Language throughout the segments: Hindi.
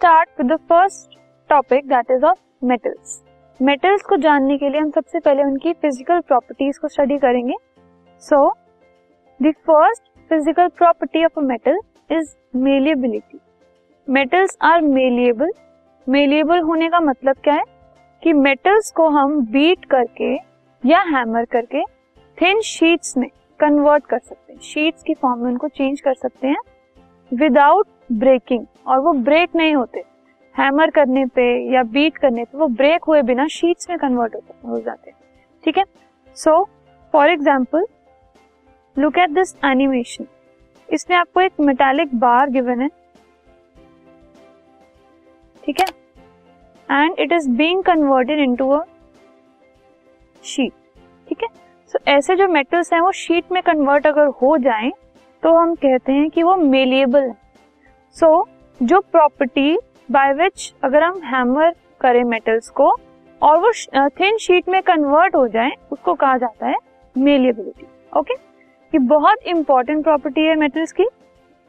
Start with the first topic that is of metals metals को जानने के लिए हम सबसे पहले उनकी फ़िज़िकल प्रॉपर्टीज़ को स्टडी करेंगे. So the first physical property of a metal is malleability metals are malleable malleable होने का मतलब क्या है? कि मेटल्स को हम बीट करके या हैमर करके थिन शीट्स में कन्वर्ट कर सकते हैं. शीट्स की फॉर्म में उनको चेंज कर सकते हैं. विदाउट ब्रेकिंग और वो ब्रेक नहीं होते। हैमर करने पे या बीट करने पे वो ब्रेक हुए बिना शीट्स में कन्वर्ट होते, हो जाते। ठीक है? So for example look at this animation इसमें आपको एक मेटालिक बार गिवन है। ठीक है? And it is being converted into a sheet ठीक है? सो ऐसे जो मेटल्स हैं, वो शीट में कन्वर्ट अगर हो जाएँ तो हम कहते हैं कि वो मेलिएबल है। सो so, जो प्रॉपर्टी बाय विच अगर हम हैमर करें मेटल्स को और वो थिन शीट में कन्वर्ट हो जाए उसको कहा जाता है मेलिएबिलिटी ओके ये बहुत इंपॉर्टेंट प्रॉपर्टी है मेटल्स की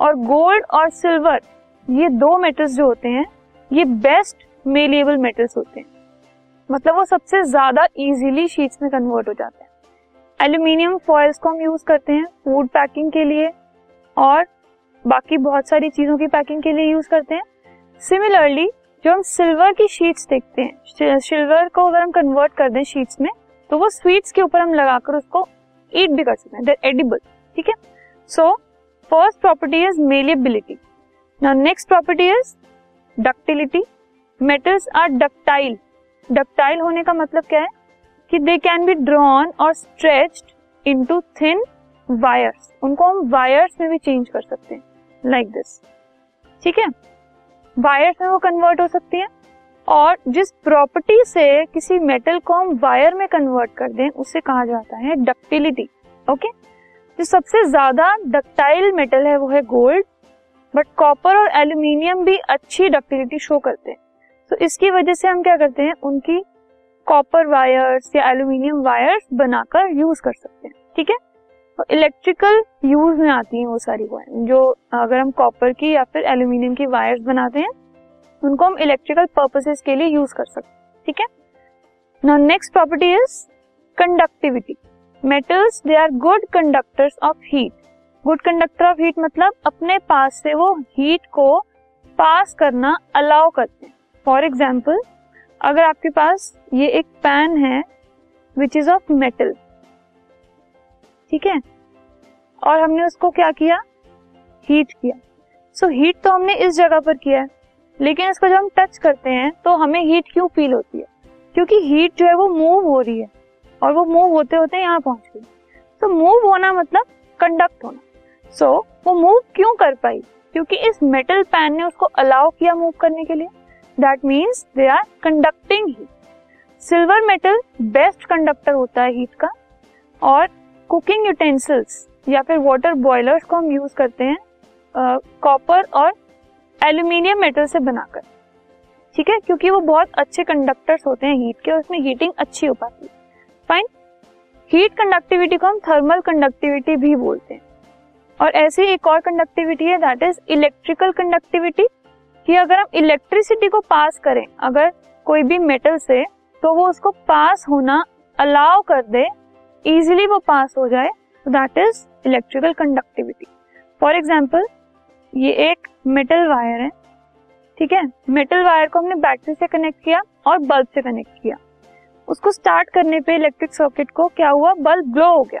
और गोल्ड और सिल्वर ये दो मेटल्स जो होते हैं ये बेस्ट मेलिएबल मेटल्स होते हैं। मतलब वो सबसे ज़्यादा इजीली शीट्स में कन्वर्ट हो जाते हैं। एल्यूमिनियम फॉयल्स को हम यूज़ करते हैं फ़ूड पैकिंग के लिए और बाकी बहुत सारी चीज़ों की पैकिंग के लिए यूज़ करते हैं। सिमिलरली जो हम सिल्वर की शीट्स देखते हैं सिल्वर को अगर हम कन्वर्ट कर दें शीट्स में तो वो स्वीट्स के ऊपर हम लगाकर उसको ईट भी कर सकते हैं। एडिबल ठीक है? So first property is malleability next property is ductility metals are ductile ductile होने का मतलब क्या है? कि दे कैन बी ड्रॉन और स्ट्रेच्ड इनटू थिन वायर्स उनको हम वायर्स में भी चेंज कर सकते हैं लाइक दिस ठीक है? वायर्स में वो कन्वर्ट हो सकती है, और जिस प्रॉपर्टी से किसी मेटल को हम वायर में कन्वर्ट कर दें उसे कहा जाता है डक्टिलिटी ओके जो सबसे ज़्यादा डक्टाइल मेटल है, वो है गोल्ड बट कॉपर और एल्यूमिनियम भी अच्छी डक्टिलिटी शो करते हैं. तो इसकी वजह से हम क्या करते हैं? उनकी कॉपर वायर्स या एल्यूमिनियम वायर्स बनाकर यूज़ कर सकते हैं. ठीक है? इलेक्ट्रिकल यूज़ में आती हैं वो सारी वायर जो अगर हम कॉपर की या फिर एल्यूमिनियम की वायर्स बनाते हैं, उनको हम इलेक्ट्रिकल पर्पसेस के लिए यूज़ कर सकते हैं, ठीक है? Now next property is conductivity metals they are good conductors of heat good conductor of heat मतलब अपने पास से वो हीट को पास करना अलाउ करते हैं। फॉर एग्ज़ाम्पल अगर आपके पास ये एक पैन है विच इज़ ऑफ़ मेटल ठीक है? और हमने उसको क्या किया? हीट किया। सो so, हीट तो हमने इस जगह पर किया है। लेकिन इसको जब हम टच करते हैं तो हमें हीट क्यों फील होती है? क्योंकि हीट जो है वो मूव हो रही है। और वो मूव होते होते यहाँ पहुँच गई। तो मूव होना मतलब कंडक्ट होना। सो so, वो मूव क्यों कर पाई? क्योंकि इस मेटल पैन ने उसको अलाउ किया मूव करने के लिए। That means they are conducting heat silver metal best conductor होता है हीट का। और कुकिंग यूटेंसिल्स या फिर वाटर बॉयलर्स को हम यूज़ करते हैं कॉपर और एल्यूमिनियम मेटल से बनाकर। ठीक है? क्योंकि वो बहुत अच्छे कंडक्टर्स होते हैं हीट के और उसमें हीटिंग अच्छी हो पाती है। फाइन हीट कंडक्टिविटी को हम थर्मल कंडक्टिविटी भी बोलते हैं। और ऐसी एक और कंडक्टिविटी है दैट इज़ इलेक्ट्रिकल कंडक्टिविटी कि अगर हम इलेक्ट्रिसिटी को पास करें, अगर कोई भी मेटल से तो वो उसको पास होना अलाउ कर दे इजिली वो पास हो जाए that is electrical conductivity for example ये एक मेटल वायर है, ठीक है? मेटल वायर को हमने बैटरी से कनेक्ट किया और बल्ब से कनेक्ट किया। उसको स्टार्ट करने पे इलेक्ट्रिक सर्किट को क्या हुआ? बल्ब ग्लो हो गया।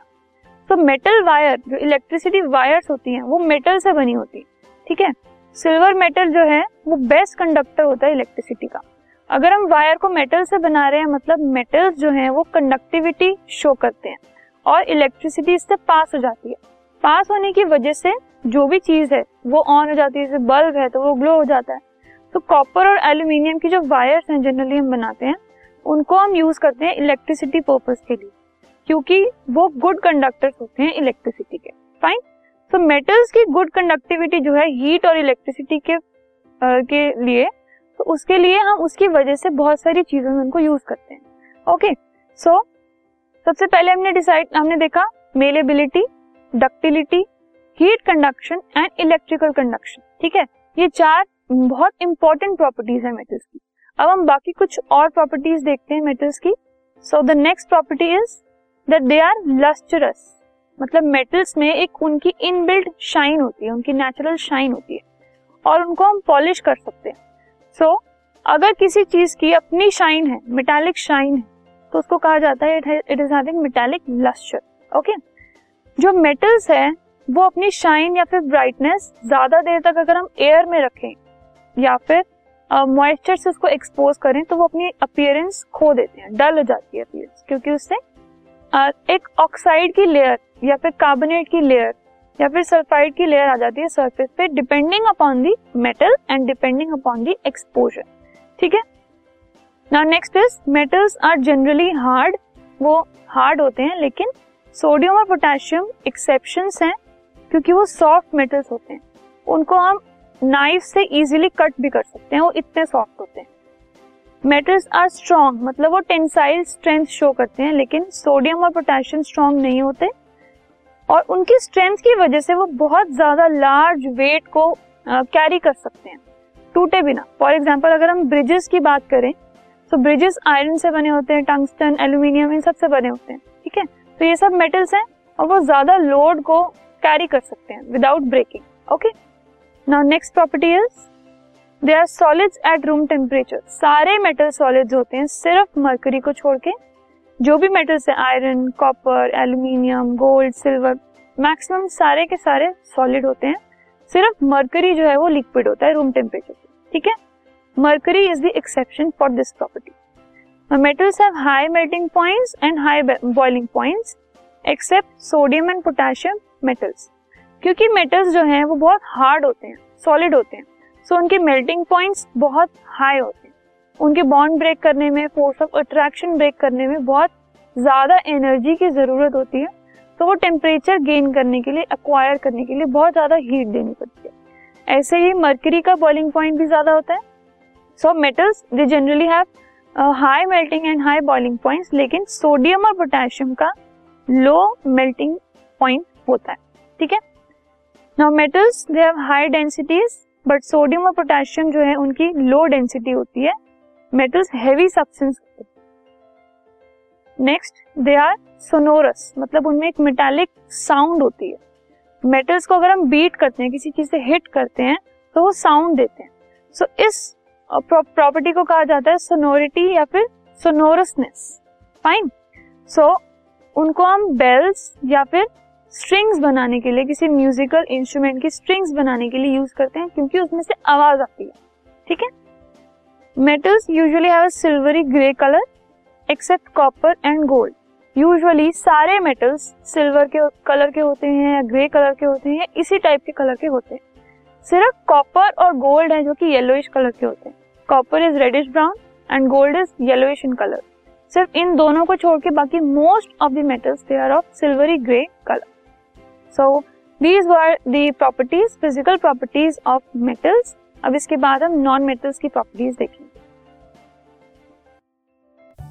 तो मेटल वायर जो इलेक्ट्रिसिटी वायर्स होती हैं, वो मेटल से बनी होती है, ठीक है? सिल्वर मेटल जो है, वो बेस्ट कंडक्टर होता है इलेक्ट्रिसिटी का। अगर हम वायर को मेटल से बना रहे हैं मतलब मेटल्स जो हैं, वो कंडक्टिविटी शो करते हैं और इलेक्ट्रिसिटी इससे पास हो जाती है। पास होने की वजह से जो भी चीज़ है, वो ऑन हो जाती है, जैसे बल्ब है तो वो ग्लो हो जाता है। तो कॉपर और एल्यूमिनियम की जो वायर्स हैं जनरली हम बनाते हैं, उनको हम यूज़ करते हैं इलेक्ट्रिसिटी पर्पज के लिए, क्योंकि वो गुड कंडक्टर्स होते हैं इलेक्ट्रिसिटी के। फाइन तो मेटल्स की गुड कंडक्टिविटी जो है हीट और इलेक्ट्रिसिटी के के लिए तो उसके लिए हम उसकी वजह से बहुत सारी चीज़ों में उनको यूज़ करते हैं। ओके सो सबसे पहले हमने डिसाइड हमने देखा malleability ductility heat conduction and electrical conduction ठीक है? ये चार बहुत इंपॉर्टेंट प्रॉपर्टीज़ है मेटल्स की। अब हम बाकी कुछ और प्रॉपर्टीज़ देखते हैं मेटल्स की। So the next property is that they are lustrous मतलब मेटल्स में एक उनकी इनबिल्ट शाइन होती है, उनकी नेचुरल शाइन होती है। और उनको हम पॉलिश कर सकते हैं। सो so, अगर किसी चीज़ की अपनी शाइन है मेटालिक शाइन है तो उसको कहा जाता है it is having metallic luster okay जो मेटल्स है वो अपनी शाइन या फिर ब्राइटनेस ज़्यादा देर तक अगर हम एयर में रखें या फिर मॉइस्चर uh, से उसको एक्सपोज करें तो वो अपनी अपियरेंस खो देते हैं डल हो जाती है अपियरेंस क्योंकि उससे uh, एक ऑक्साइड की लेयर या फिर कार्बोनेट की लेयर या फिर सल्फाइड की लेयर आ जाती है सरफेस पे depending upon the metal and depending upon the exposure ठीक है? Now next is metals are generally hard वो हार्ड होते हैं, लेकिन सोडियम और पोटेशियम एक्सेप्शन हैं, क्योंकि वो सॉफ्ट मेटल्स होते हैं। उनको हम नाइफ से इजीली कट भी कर सकते हैं, वो इतने सॉफ्ट होते हैं। मेटल्स आर स्ट्रॉन्ग मतलब वो टेंसाइल स्ट्रेंथ शो करते हैं, लेकिन सोडियम और पोटेशियम स्ट्रॉन्ग नहीं होते। और उनकी स्ट्रेंथ की वजह से वो बहुत ज़्यादा लार्ज वेट को कैरी कर सकते हैं, टूटे बिना। फॉर एग्ज़ाम्पल अगर हम ब्रिजेस की बात करें तो ब्रिजेस आयरन से बने होते हैं टंगस्टन एल्यूमिनियम इन सबसे बने होते हैं, ठीक है? तो ये सब मेटल्स हैं और वो ज़्यादा लोड को कैरी कर सकते हैं without breaking okay now next property is they are solids at room temperature सारे मेटल सॉलिड्स होते हैं, सिर्फ़ मर्करी को छोड़ के जो भी मेटल्स है iron copper aluminium gold silver maximum सारे के सारे सॉलिड होते हैं। सिर्फ़ मरकरी जो है वो लिक्विड होता है रूम टेम्परेचर ठीक है? Mercury is the exception for this property metals have high melting points and high boiling points except sodium and potassium metals क्योंकि मेटल्स जो हैं वो बहुत हार्ड होते हैं सॉलिड होते हैं। सो so, उनके मेल्टिंग पॉइंट्स बहुत हाई होते हैं। उनके बॉन्ड ब्रेक करने में फोर्स ऑफ़ अट्रैक्शन ब्रेक करने में बहुत ज़्यादा एनर्जी की ज़रूरत होती है। तो वो टेम्परेचर गेन करने के लिए अक्वायर करने के लिए बहुत ज़्यादा हीट देनी पड़ती है। ऐसे ही मर्करी का बॉइलिंग पॉइंट भी ज़्यादा होता है। So metals they generally have high melting and high boiling points लेकिन सोडियम और पोटेशियम का लो मेल्टिंग पॉइंट होता है। ठीक है? Now metals they have high densities but sodium और पोटेशियम जो है, उनकी लो डेंसिटी होती है। Metals heavy substance next they are sonorous मतलब उनमें एक मेटालिक साउंड होती है। मेटल्स को अगर हम बीट करते हैं किसी चीज़ से हिट करते हैं तो वो साउंड देते हैं। सो so, इस प्रॉपर्टी को कहा जाता है सोनोरिटी या फिर सोनोरसनेस फाइन सो उनको हम बेल्स या फिर स्ट्रिंग्स बनाने के लिए किसी म्यूजिकल इंस्ट्रूमेंट की स्ट्रिंग्स बनाने के लिए यूज़ करते हैं क्योंकि उसमें से आवाज़ आती है। ठीक है? Metals usually have silvery grey colour except copper and gold usually सारे मेटल्स सिल्वर के कलर के होते हैं या ग्रे कलर के होते हैं, इसी टाइप के कलर के होते हैं। सिर्फ़ कॉपर और गोल्ड है जो कि येलोइश कलर के होते हैं। Copper is reddish brown and gold is yellowish in colour सिर्फ़ इन दोनों को छोड़ के बाकी most of the metals they are of silvery grey colour so these were the properties physical properties of metals अब इसके बाद हम नॉन मेटल्स की प्रॉपर्टीज़ देखेंगे।